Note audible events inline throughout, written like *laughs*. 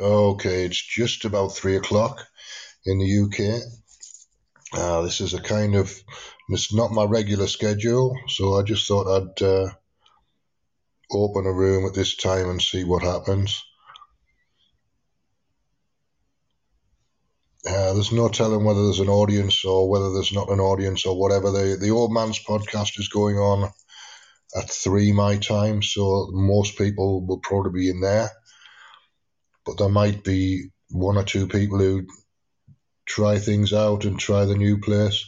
Okay, it's just about three o'clock in the UK. Uh, this is a kind of, it's not my regular schedule, so I just thought I'd uh, open a room at this time and see what happens. Uh, there's no telling whether there's an audience or whether there's not an audience or whatever. The the old man's podcast is going on at three my time, so most people will probably be in there. But there might be one or two people who try things out and try the new place.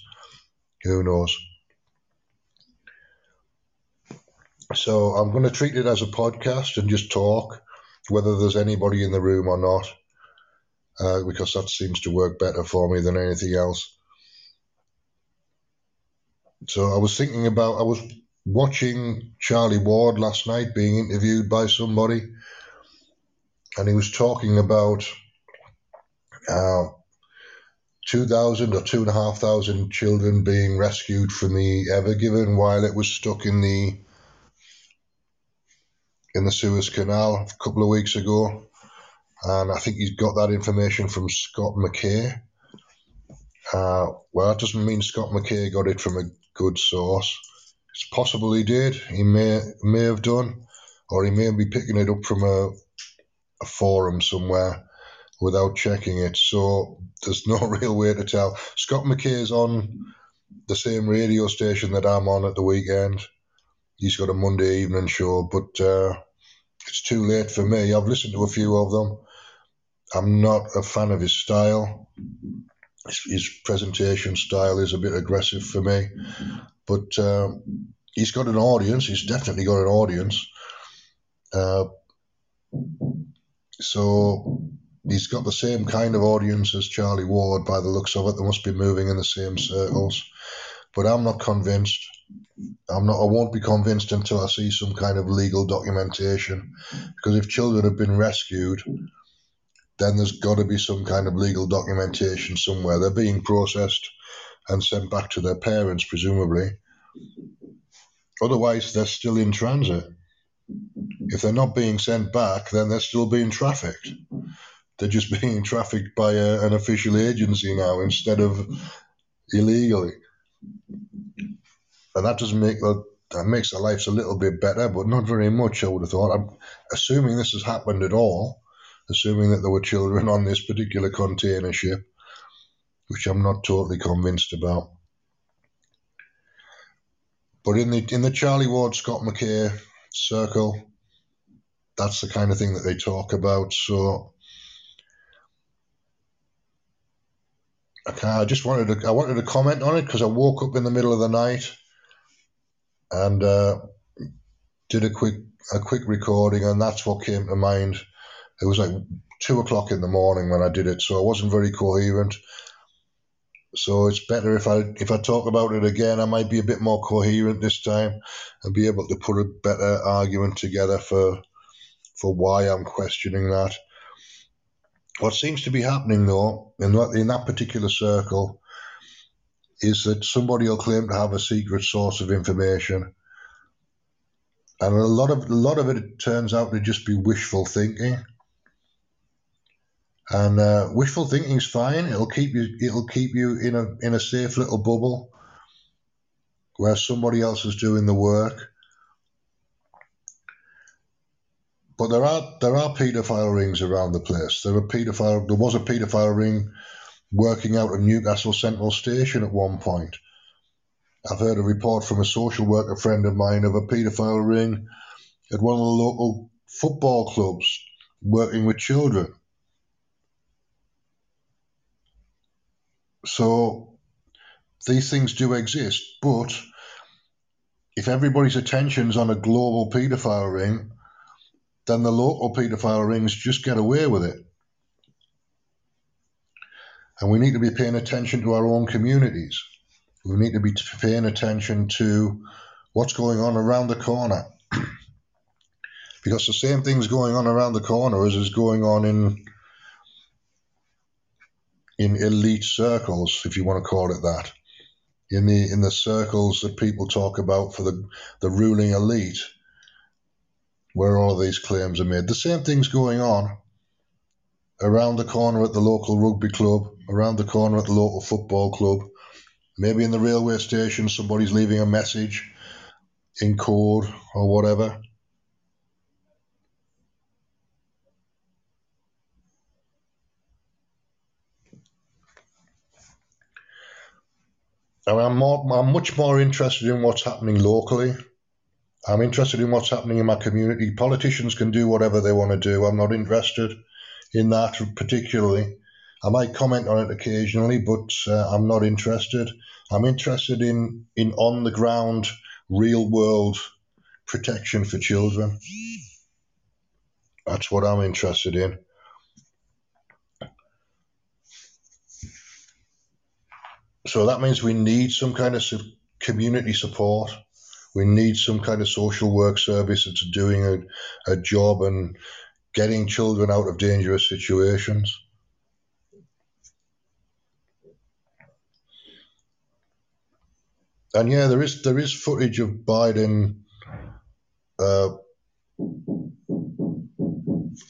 Who knows? So I'm going to treat it as a podcast and just talk, whether there's anybody in the room or not, uh, because that seems to work better for me than anything else. So I was thinking about, I was watching Charlie Ward last night being interviewed by somebody, and he was talking about uh, 2,000 or 2,500 children being rescued from the Ever Given while it was stuck in the in the Suez Canal a couple of weeks ago. And I think he's got that information from Scott McKay. Uh, well, that doesn't mean Scott McKay got it from a good source. It's possible he did. He may may have done, or he may be picking it up from a, a forum somewhere without checking it. So there's *laughs* no real way to tell. Scott McKay is on the same radio station that I'm on at the weekend. He's got a Monday evening show, but uh, it's too late for me. I've listened to a few of them. I'm not a fan of his style. His, his presentation style is a bit aggressive for me, but uh, he's got an audience. He's definitely got an audience. Uh, so he's got the same kind of audience as Charlie Ward by the looks of it. They must be moving in the same circles. But I'm not convinced. I'm not I won't be convinced until I see some kind of legal documentation. Because if children have been rescued, then there's got to be some kind of legal documentation somewhere. They're being processed and sent back to their parents, presumably. Otherwise, they're still in transit. If they're not being sent back, then they're still being trafficked. They're just *laughs* being trafficked by a, an official agency now instead of illegally. And that doesn't make the that makes their lives a little bit better, but not very much, I would have thought. I'm assuming this has happened at all, assuming that there were children *laughs* on this particular container ship, which I'm not totally convinced about. But in the in the Charlie Ward Scott McKay circle, that's the kind of thing that they talk about. So Okay, I just wanted to I wanted to comment on it because I woke up in the middle of the night and uh, did a quick a quick recording, and that's what came to mind. It was like two o'clock in the morning when I did it, so I wasn't very coherent. So it's better if I if I talk about it again, I might be a bit more coherent this time and be able to put a better argument together for for why I'm questioning that. What seems to be happening, though, in that, in that particular circle, is that somebody will claim to have a secret source of information, and a lot of a lot of it turns out to just be wishful thinking. And uh, wishful thinking is fine; it'll keep you it'll keep you in a in a safe little bubble where somebody else is doing the work. But there are there are paedophile rings around the place. There are paedophile. There was a paedophile ring working out of Newcastle Central Station at one point. I've heard a report from a social worker friend of mine of a paedophile ring at one of the local football clubs working with children. So these things do exist, but if everybody's attention's on a global paedophile ring, then the local paedophile rings just get away with it. And we need to be paying attention to our own communities. We need to be paying attention to what's going on around the corner. *clears throat* because the same thing's going on around the corner as is going on in in elite circles, if you want to call it that. In the in the circles that people talk about for the, the ruling elite where all of these claims are made. The same thing's going on. around the corner at the local rugby club, around the corner at the local football club, maybe in the railway station, somebody's leaving a message in code or whatever. I'm more, I'm much more interested in what's happening locally. I'm interested in what's happening in my community. Politicians can do whatever they want to do. I'm not interested in that particularly. I might comment on it occasionally, but uh, I'm not interested. I'm interested in in on the ground, real world protection for children. That's what I'm interested in. So that means we need some kind of community support. We need some kind of social work service that's doing a, a job and getting children out of dangerous situations. And yeah, there is there is footage of Biden uh,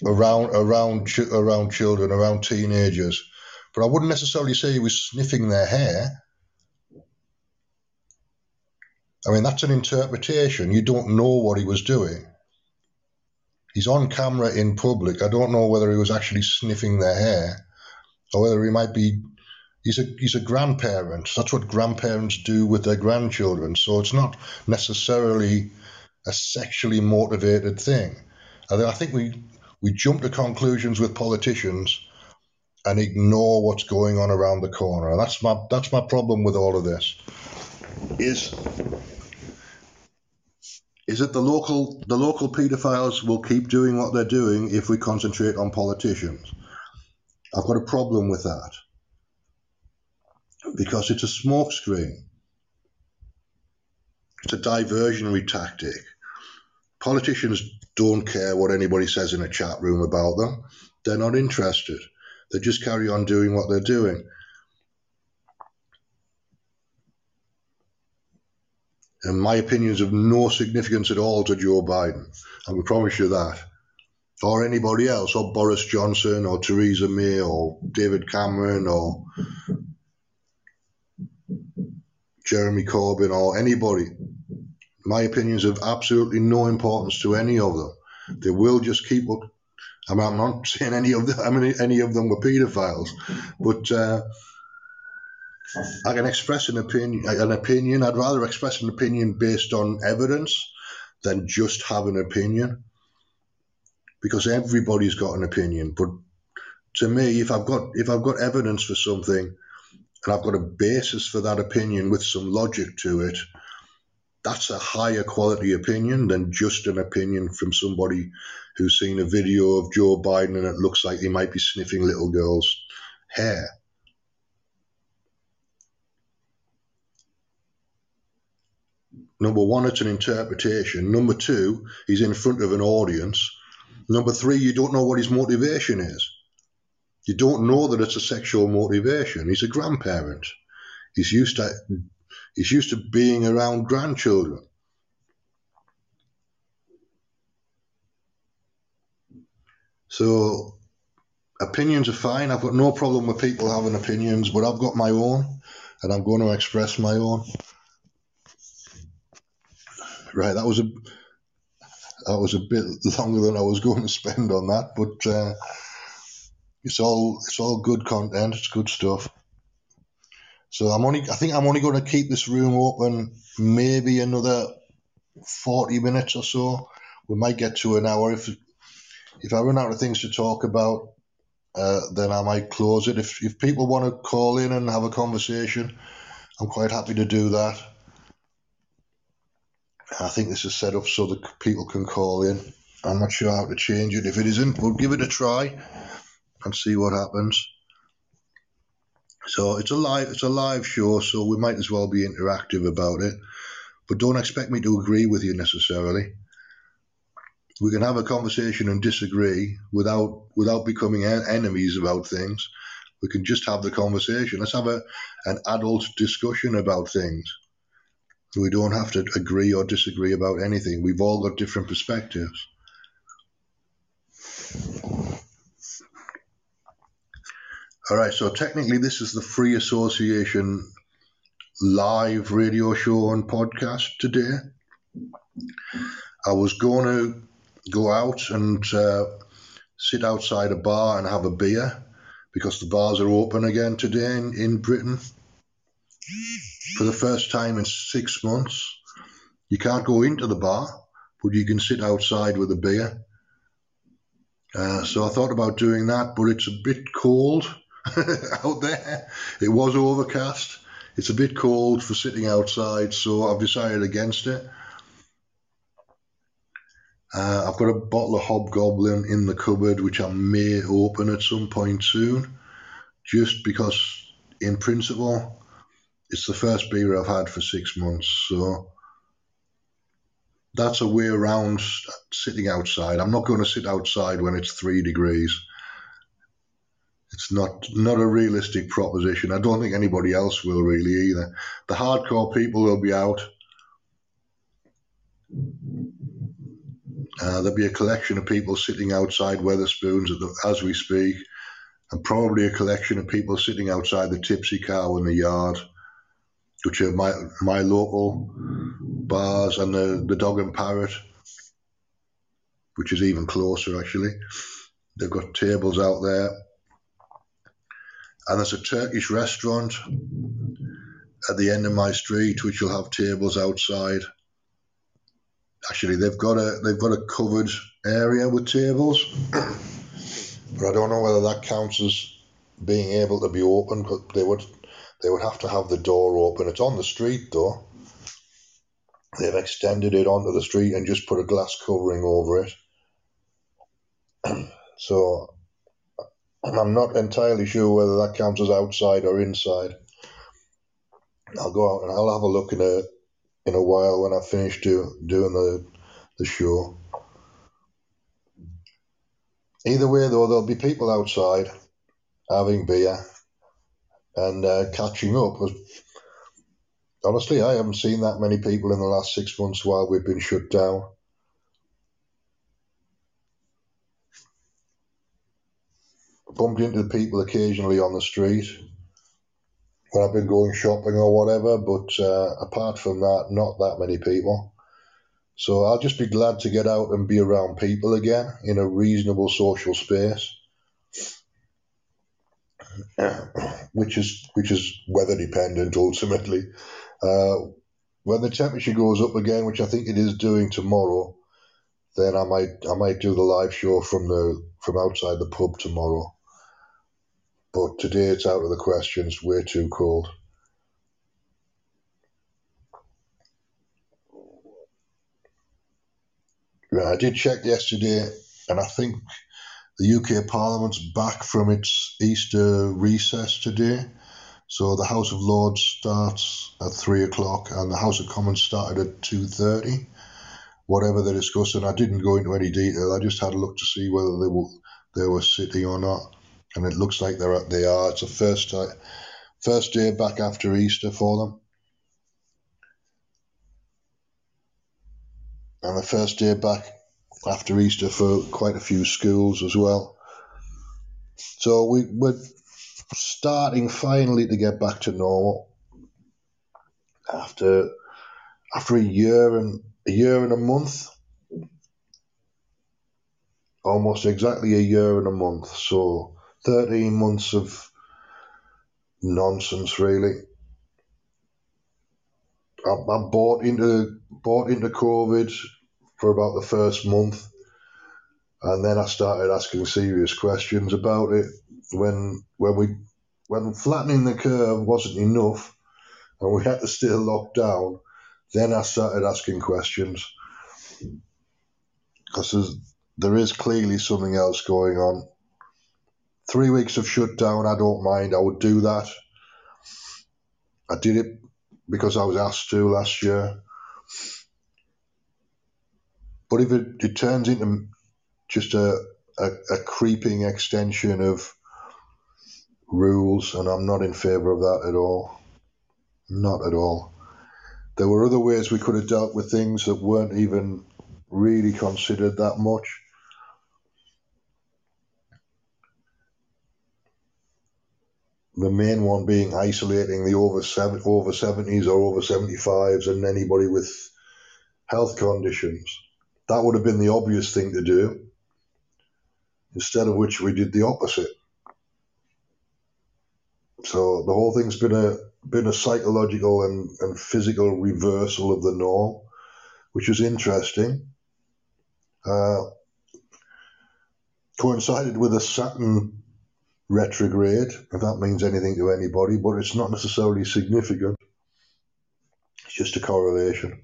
around around around children, around teenagers, but I wouldn't necessarily say he was sniffing their hair. I mean, that's an interpretation. You don't know what he was doing. He's on camera in public. I don't know whether he was actually sniffing their hair or whether he might be. He's a, he's a grandparent. That's what grandparents do with their grandchildren. So it's not necessarily a sexually motivated thing. I think we, we jump to conclusions with politicians and ignore what's going on around the corner. That's my that's my problem with all of this. Is is that the local the local paedophiles will keep doing what they're doing if we concentrate on politicians. I've got a problem with that because it's a smokescreen. It's a diversionary tactic. Politicians don't care what anybody says in a chat room about them. They're not interested. They just carry on doing what they're doing. And my opinion is of no significance at all to Joe Biden. I can promise you that. Or anybody else, or Boris Johnson, or Theresa May, or David Cameron, or Jeremy Corbyn, or anybody. My opinion is of absolutely no importance to any of them. They will just keep up. I mean, I'm not *laughs* saying any of them, I mean, any of them were paedophiles, but uh, I can express an opinion. An opinion. I'd rather express an opinion based on evidence than just have an opinion, because everybody's got an opinion. But to me, if I've got if I've got evidence for something, and I've got a basis for that opinion with some logic to it, that's a higher quality opinion than just an opinion from somebody who's seen a video of Joe Biden and it looks like he might be sniffing little girls' hair. Number one, it's an interpretation. Number two, he's in front of an audience. Number three, you don't know what his motivation is. You don't know that it's a sexual motivation. He's a grandparent. He's used to he's used to being around grandchildren. So opinions are fine. I've got no problem with people having opinions, but I've got my own and I'm going to express my own. Right, that was a that was a bit *laughs* longer than I was going to spend on that, but uh, it's all it's all good content. It's good stuff. So I'm only I think I'm only going to keep this room open maybe another forty minutes or so. We might get to an hour if if I run out of things to talk about. Uh, then I might close it. If if people want to call in and have a conversation, I'm quite happy to do that. I think this is set up so that people can call in. I'm not sure how to change it. If it isn't, we'll give it a try and see what happens. So it's a live it's a live show, so we might as well be interactive about it. But don't expect me to agree with you necessarily. We can have a conversation and disagree without without becoming enemies about things. We can just have the conversation. Let's have a an adult discussion about things. We don't have to agree or disagree about anything. We've all got different perspectives. All right, so technically, this is the Free Association live radio show and podcast today. I was going to go out and uh, sit outside a bar and have a beer because the bars are open again today in, in Britain for the first time in six months. You can't go into the bar, but you can sit outside with a beer. Uh, so I thought about doing that, but it's a bit cold *laughs* out there. It was overcast. It's a bit cold for sitting outside, so I've decided against it. Uh, I've got a bottle of Hobgoblin in the cupboard, which I may open at some point soon, just because, in principle, it's the first beer I've had for six months. So that's a way around sitting outside. I'm not going to sit outside when it's three degrees. It's not not a realistic proposition. I don't think anybody else will really either. The hardcore people will be out. Uh, there'll be a collection of people sitting outside Wetherspoons as we speak, and probably a collection of people sitting outside the Tipsy Cow in the yard, which are my my local bars, and the, the Dog and Parrot, which is even closer actually. They've got tables out there. And there's a Turkish restaurant at the end of my street, which will have tables outside actually they've got a they've got a covered area with tables, but I don't know whether that counts as being able to be open. But they would they would have to have the door open. It's on the street though. They've extended it onto the street and just put a glass covering over it. *clears throat* so I'm not entirely sure whether that counts as outside or inside. I'll go out and I'll have a look in a in a while when I finish do, doing the, the show. Either way, though, there'll be people outside having beer and uh, catching up. Honestly, I haven't seen that many people in the last six months while we've been shut down. Bumped into people occasionally on the street when I've been going shopping or whatever. But uh, apart from that, not that many people. So I'll just be glad to get out and be around people again in a reasonable social space, *clears throat* which is which is weather dependent ultimately. Uh, when the temperature goes up again, which I think it is doing tomorrow, then I might I might do the live show from the from outside the pub tomorrow. But today it's out of the question. It's way too cold. I did check yesterday, and I think the UK Parliament's back from its Easter recess today. So the House of Lords starts at three o'clock, and the House of Commons started at two thirty. Whatever they're discussing, I didn't go into any detail. I just had a look to see whether they were they were sitting or not and it looks like they're they are. It's the first first day back after Easter for them, and the first day back after Easter for quite a few schools as well. So we we're starting finally to get back to normal after after a year and a year and a month almost exactly a year and a month so 13 months of nonsense, really. I, I bought into bought into COVID for about the first month, and then I started asking serious questions about it. When when we when flattening the curve wasn't enough, and we had to still lock down, then I started asking questions because there is clearly something else going on Three weeks of shutdown, I don't mind. I would do that. I did it because I was asked to last year. But if it, it turns into just a, a, a creeping extension of rules, and I'm not in favour of that at all. Not at all. There were other ways we could have dealt with things that weren't even really considered that much. The main one being isolating the over seven, over 70s or over 75s and anybody with health conditions. That would have been the obvious thing to do. Instead of which we did the opposite. So the whole thing's been a been a psychological and, and physical reversal of the norm, which is interesting. Uh, coincided with a Saturn retrograde, if that means anything to anybody, but it's not necessarily significant. It's just a correlation.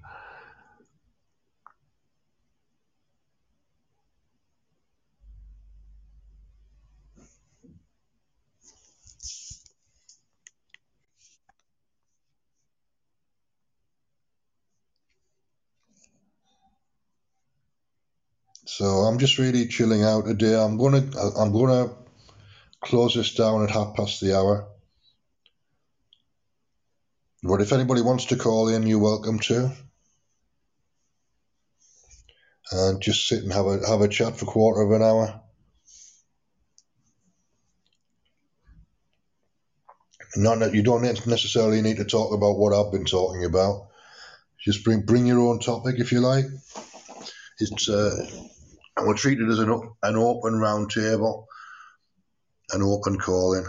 So I'm just really chilling out today. I'm gonna I'm gonna close this down at half past the hour. But if anybody wants to call in, you're welcome to. And just sit and have a have a chat for a quarter of an hour. Not that you don't necessarily need to talk about what I've been talking about. Just bring bring your own topic if you like. It's uh, and we'll treat it as an, an open round table, an open calling.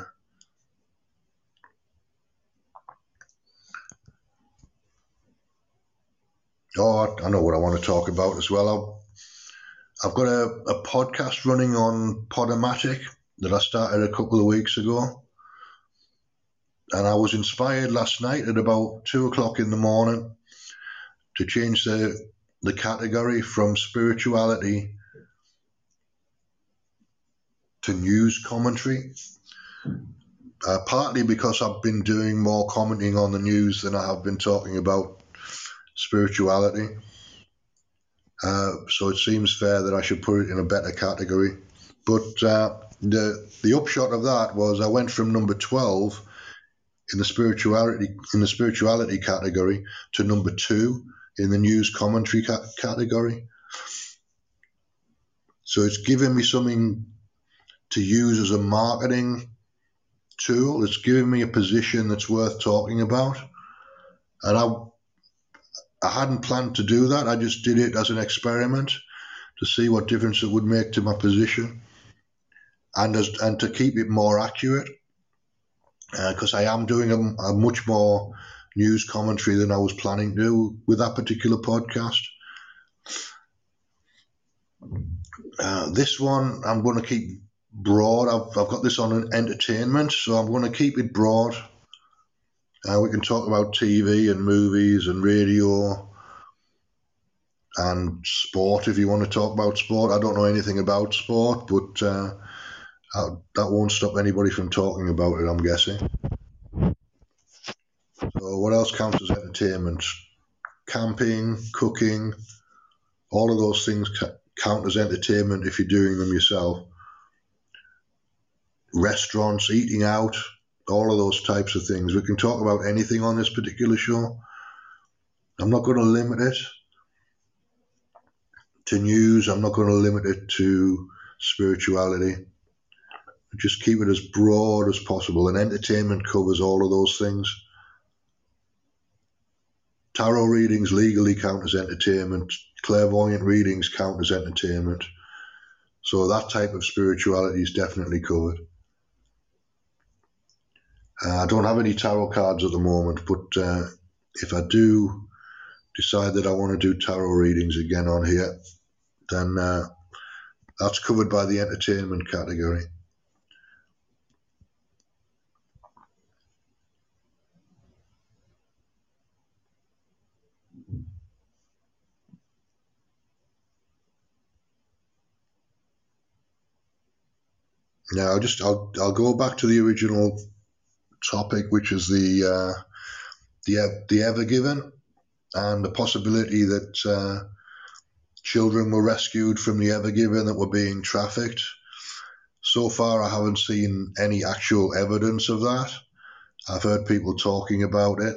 Oh, I know what I want to talk about as well. I've, got a, a podcast running on Podomatic that I started a couple of weeks ago. And I was inspired last night at about two o'clock in the morning to change the, the category from spirituality to news commentary. Uh, partly because I've been doing more commenting on the news than I have been talking about spirituality. Uh, so it seems fair that I should put it in a better category. But uh, the the upshot of that was I went from number twelve in the spirituality in the spirituality category to number two in the news commentary ca- category. So it's given me something to use as a marketing tool. It's giving me a position that's worth talking about. And I, I hadn't planned to do that. I just did it as an experiment to see what difference it would make to my position and as, and to keep it more accurate because uh, I am doing a, a, much more news commentary than I was planning to with that particular podcast. Uh, this one I'm going to keep broad. I've, I've got this on entertainment, so I'm going to keep it broad. Uh, we can talk about TV and movies and radio and sport if you want to talk about sport. I don't know anything about sport, but uh, that won't stop anybody from talking about it, I'm guessing. So, what else counts as entertainment? Camping, cooking, all of those things count as entertainment if you're doing them yourself restaurants, eating out, all of those types of things. We can talk about anything on this particular show. I'm not going to limit it to news. I'm not going to limit it to spirituality. Just keep it as broad as possible. And entertainment covers all of those things. Tarot readings legally count as entertainment. Clairvoyant readings count as entertainment. So that type of spirituality is definitely covered. Uh, I don't have any tarot cards at the moment, but uh, if I do decide that I want to do tarot readings again on here, then uh, that's covered by the entertainment category. Now, I'll just I'll I'll go back to the original topic, which is the uh, the the Ever Given and the possibility that uh, children were rescued from the Ever Given that were being trafficked. So far, I haven't seen any actual evidence of that. I've heard people talking about it,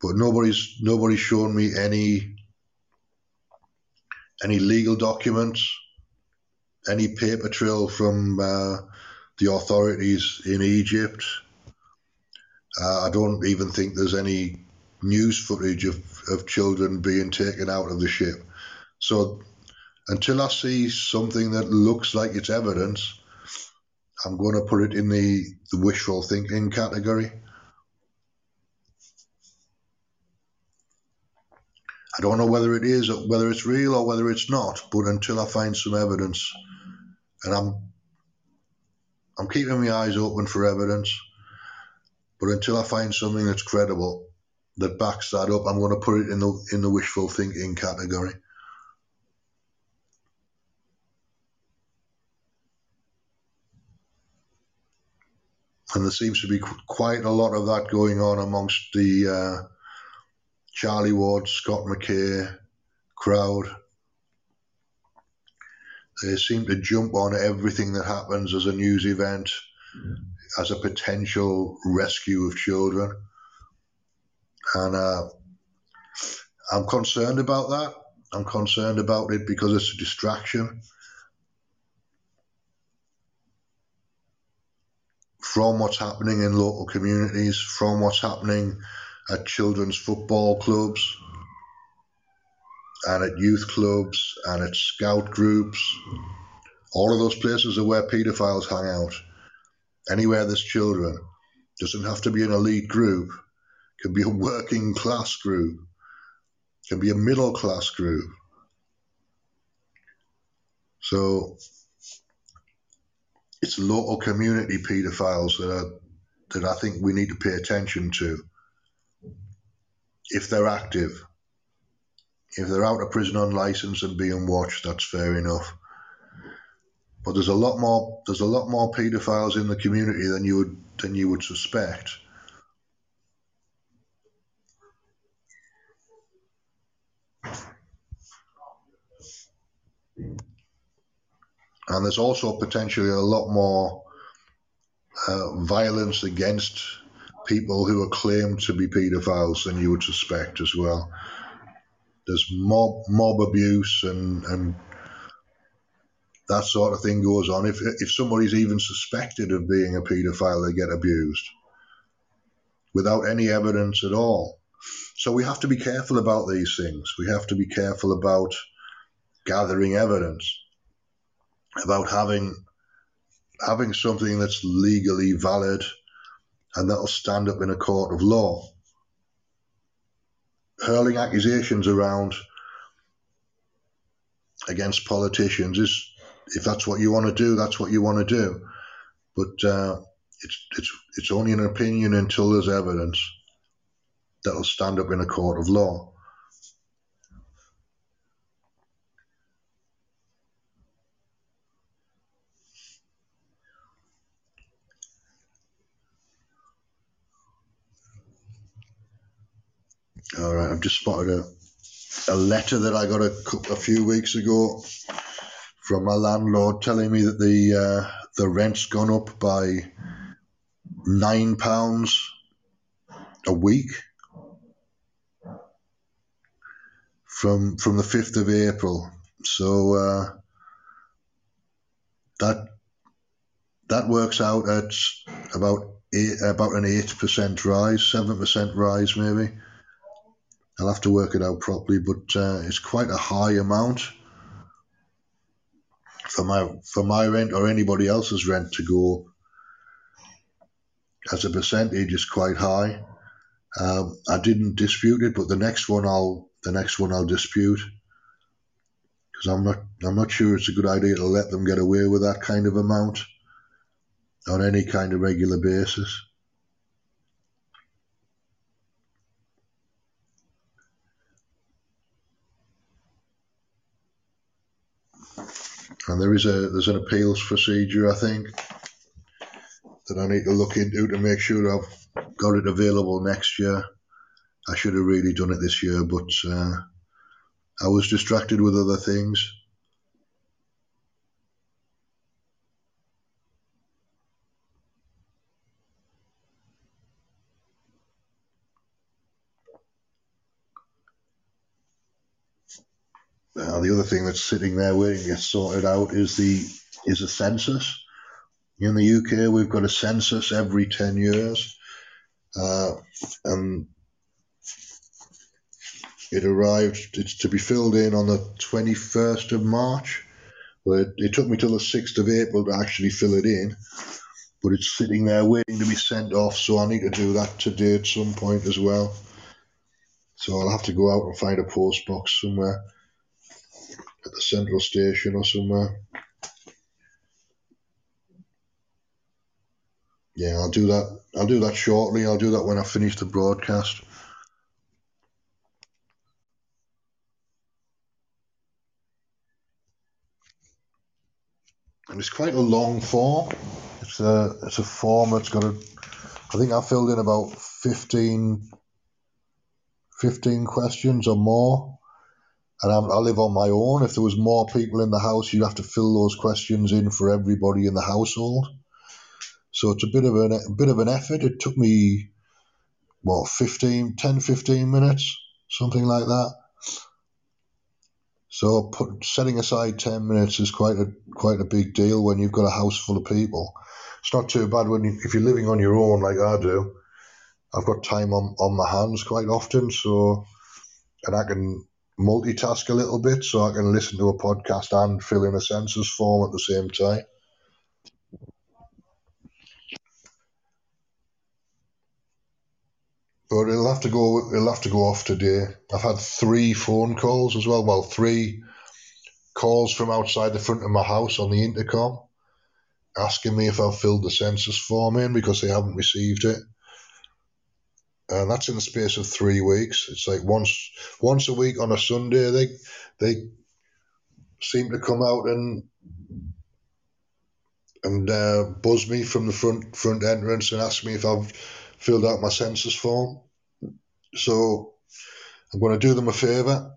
but nobody's nobody's shown me any any legal documents, any paper trail from uh, the authorities in Egypt. Uh, I don't even think there's any news footage of, of children being taken out of the ship. So until I see something that looks like it's evidence, I'm going to put it in the, the wishful thinking category. I don't know whether it is, whether it's real or whether it's not, but until I find some evidence, and I'm, I'm keeping my eyes open for evidence, but until I find something that's credible that backs that up, I'm going to put it in the in the wishful thinking category. And there seems to be quite a lot of that going on amongst the uh, Charlie Ward, Scott McKay crowd. They seem to jump on everything that happens as a news event, as a potential rescue of children. And uh, I'm concerned about that. I'm concerned about it because it's a distraction from what's happening in local communities, from what's happening at children's football clubs and at youth clubs and at scout groups. All of those places are where paedophiles hang out. Anywhere there's children. Doesn't have to be an elite group. Can be a working class group. Can be a middle class group. So it's local community paedophiles that are that I think we need to pay attention to if they're active. If they're out of prison on license and being watched, that's fair enough. But there's a lot more there's a lot more paedophiles in the community than you would than you would suspect. And there's also potentially a lot more uh, violence against people who are claimed to be paedophiles than you would suspect as well. There's mob mob abuse and and that sort of thing goes on. If if somebody's even suspected of being a paedophile, they get abused without any evidence at all. So we have to be careful about these things. We have to be careful about gathering evidence, about having having something that's legally valid and that'll stand up in a court of law. Hurling accusations around against politicians is, if that's what you want to do, that's what you want to do. But uh, it's it's it's only an opinion until there's evidence that'll stand up in a court of law. All right, I've just spotted a, a letter that I got a, a few weeks ago from my landlord telling me that the uh, the rent's gone up by nine pounds a week from from the fifth of April. So uh, that that works out at about eight, about an eight percent rise, seven percent rise maybe. I'll have to work it out properly, but uh, it's quite a high amount for my for my rent or anybody else's rent to go as a percentage is quite high. Um, I didn't dispute it, but the next one I'll the next one I'll dispute because I'm not I'm not sure it's a good idea to let them get away with that kind of amount on any kind of regular basis. And there is a there's an appeals procedure I think that I need to look into to make sure I've got it available next year. I should have really done it this year, but uh, I was distracted with other things. Uh, the other thing that's sitting there waiting to get sorted out is the is the census. in the UK, we've got a census every 10 years. Uh, and it arrived, it's to be filled in on the 21st of March. But it, it took me till the 6th of April to actually fill it in. But it's sitting there waiting to be sent off, so I need to do that today at some point as well. So I'll have to go out and find a post box somewhere at the central station or somewhere. Yeah, I'll do that. I'll do that shortly. I'll do that when I finish the broadcast. And it's quite a long form. It's a it's a form that's got a. I think I filled in about 15, 15 questions or more. And I'm, I live on my own. If there was more people in the house, you'd have to fill those questions in for everybody in the household. So it's a bit of an a bit of an effort. It took me what 15, 10, 15 minutes, something like that. So put, setting aside ten minutes is quite a quite a big deal when you've got a house full of people. It's not too bad when you, if you're living on your own like I do. I've got time on, on my hands quite often, so and I can multitask a little bit, so I can listen to a podcast and fill in a census form at the same time. but it'll have to go. It'll have to go off today. I've had three phone calls as well. Well, three calls from outside the front of my house on the intercom, asking me if I've filled the census form in because they haven't received it. And that's in the space of three weeks. It's like once once a week on a Sunday they they seem to come out and and uh, buzz me from the front front entrance and ask me if I've filled out my census form. So I'm going to do them a favour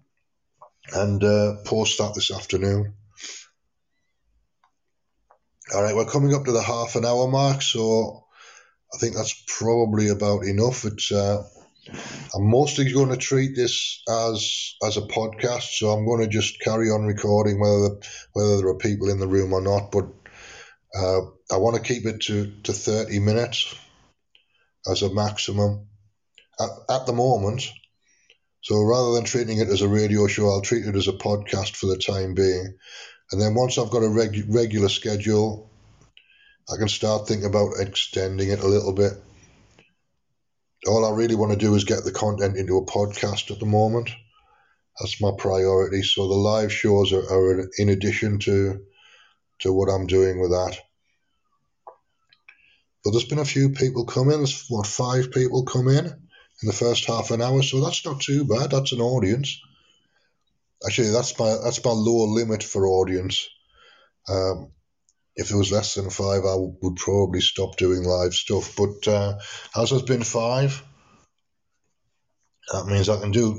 and uh, post that this afternoon. All right, we're coming up to the half an hour mark, so I think that's probably about enough. It's uh, I'm mostly going to treat this as as a podcast, so I'm going to just carry on recording whether whether there are people in the room or not. But uh, I want to keep it to, to 30 minutes as a maximum at, at the moment. So rather than treating it as a radio show, I'll treat it as a podcast for the time being. And then once I've got a reg- regular schedule, I can start thinking about extending it a little bit. All I really want to do is get the content into a podcast at the moment. That's my priority. So the live shows are, are in addition to to what I'm doing with that. But there's been a few people come in. There's what five people come in in the first half an hour, so that's not too bad. That's an audience. Actually, that's my that's my lower limit for audience. Um, if it was less than five, I would probably stop doing live stuff. But uh, as there's been five, that means I can do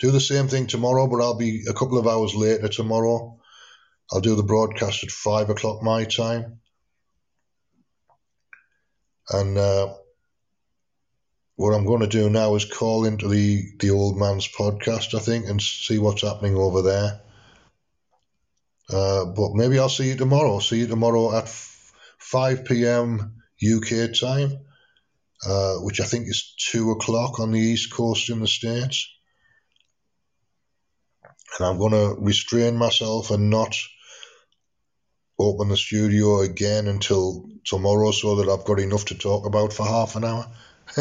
do the same thing tomorrow, but I'll be a couple of hours later tomorrow. I'll do the broadcast at five o'clock my time. And uh, what I'm going to do now is call into the, the old man's podcast, I think, and see what's happening over there. Uh, but maybe I'll see you tomorrow. See you tomorrow at 5 p.m. UK time, uh, which I think is 2 o'clock on the East Coast in the States. And I'm going to restrain myself and not open the studio again until tomorrow so that I've got enough to talk about for half an hour. *laughs*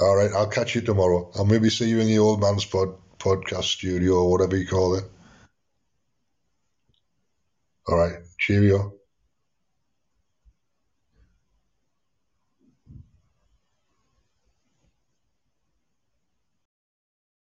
All right, I'll catch you tomorrow. I'll maybe see you in the old man's pod, podcast studio or whatever you call it. All right, cheerio.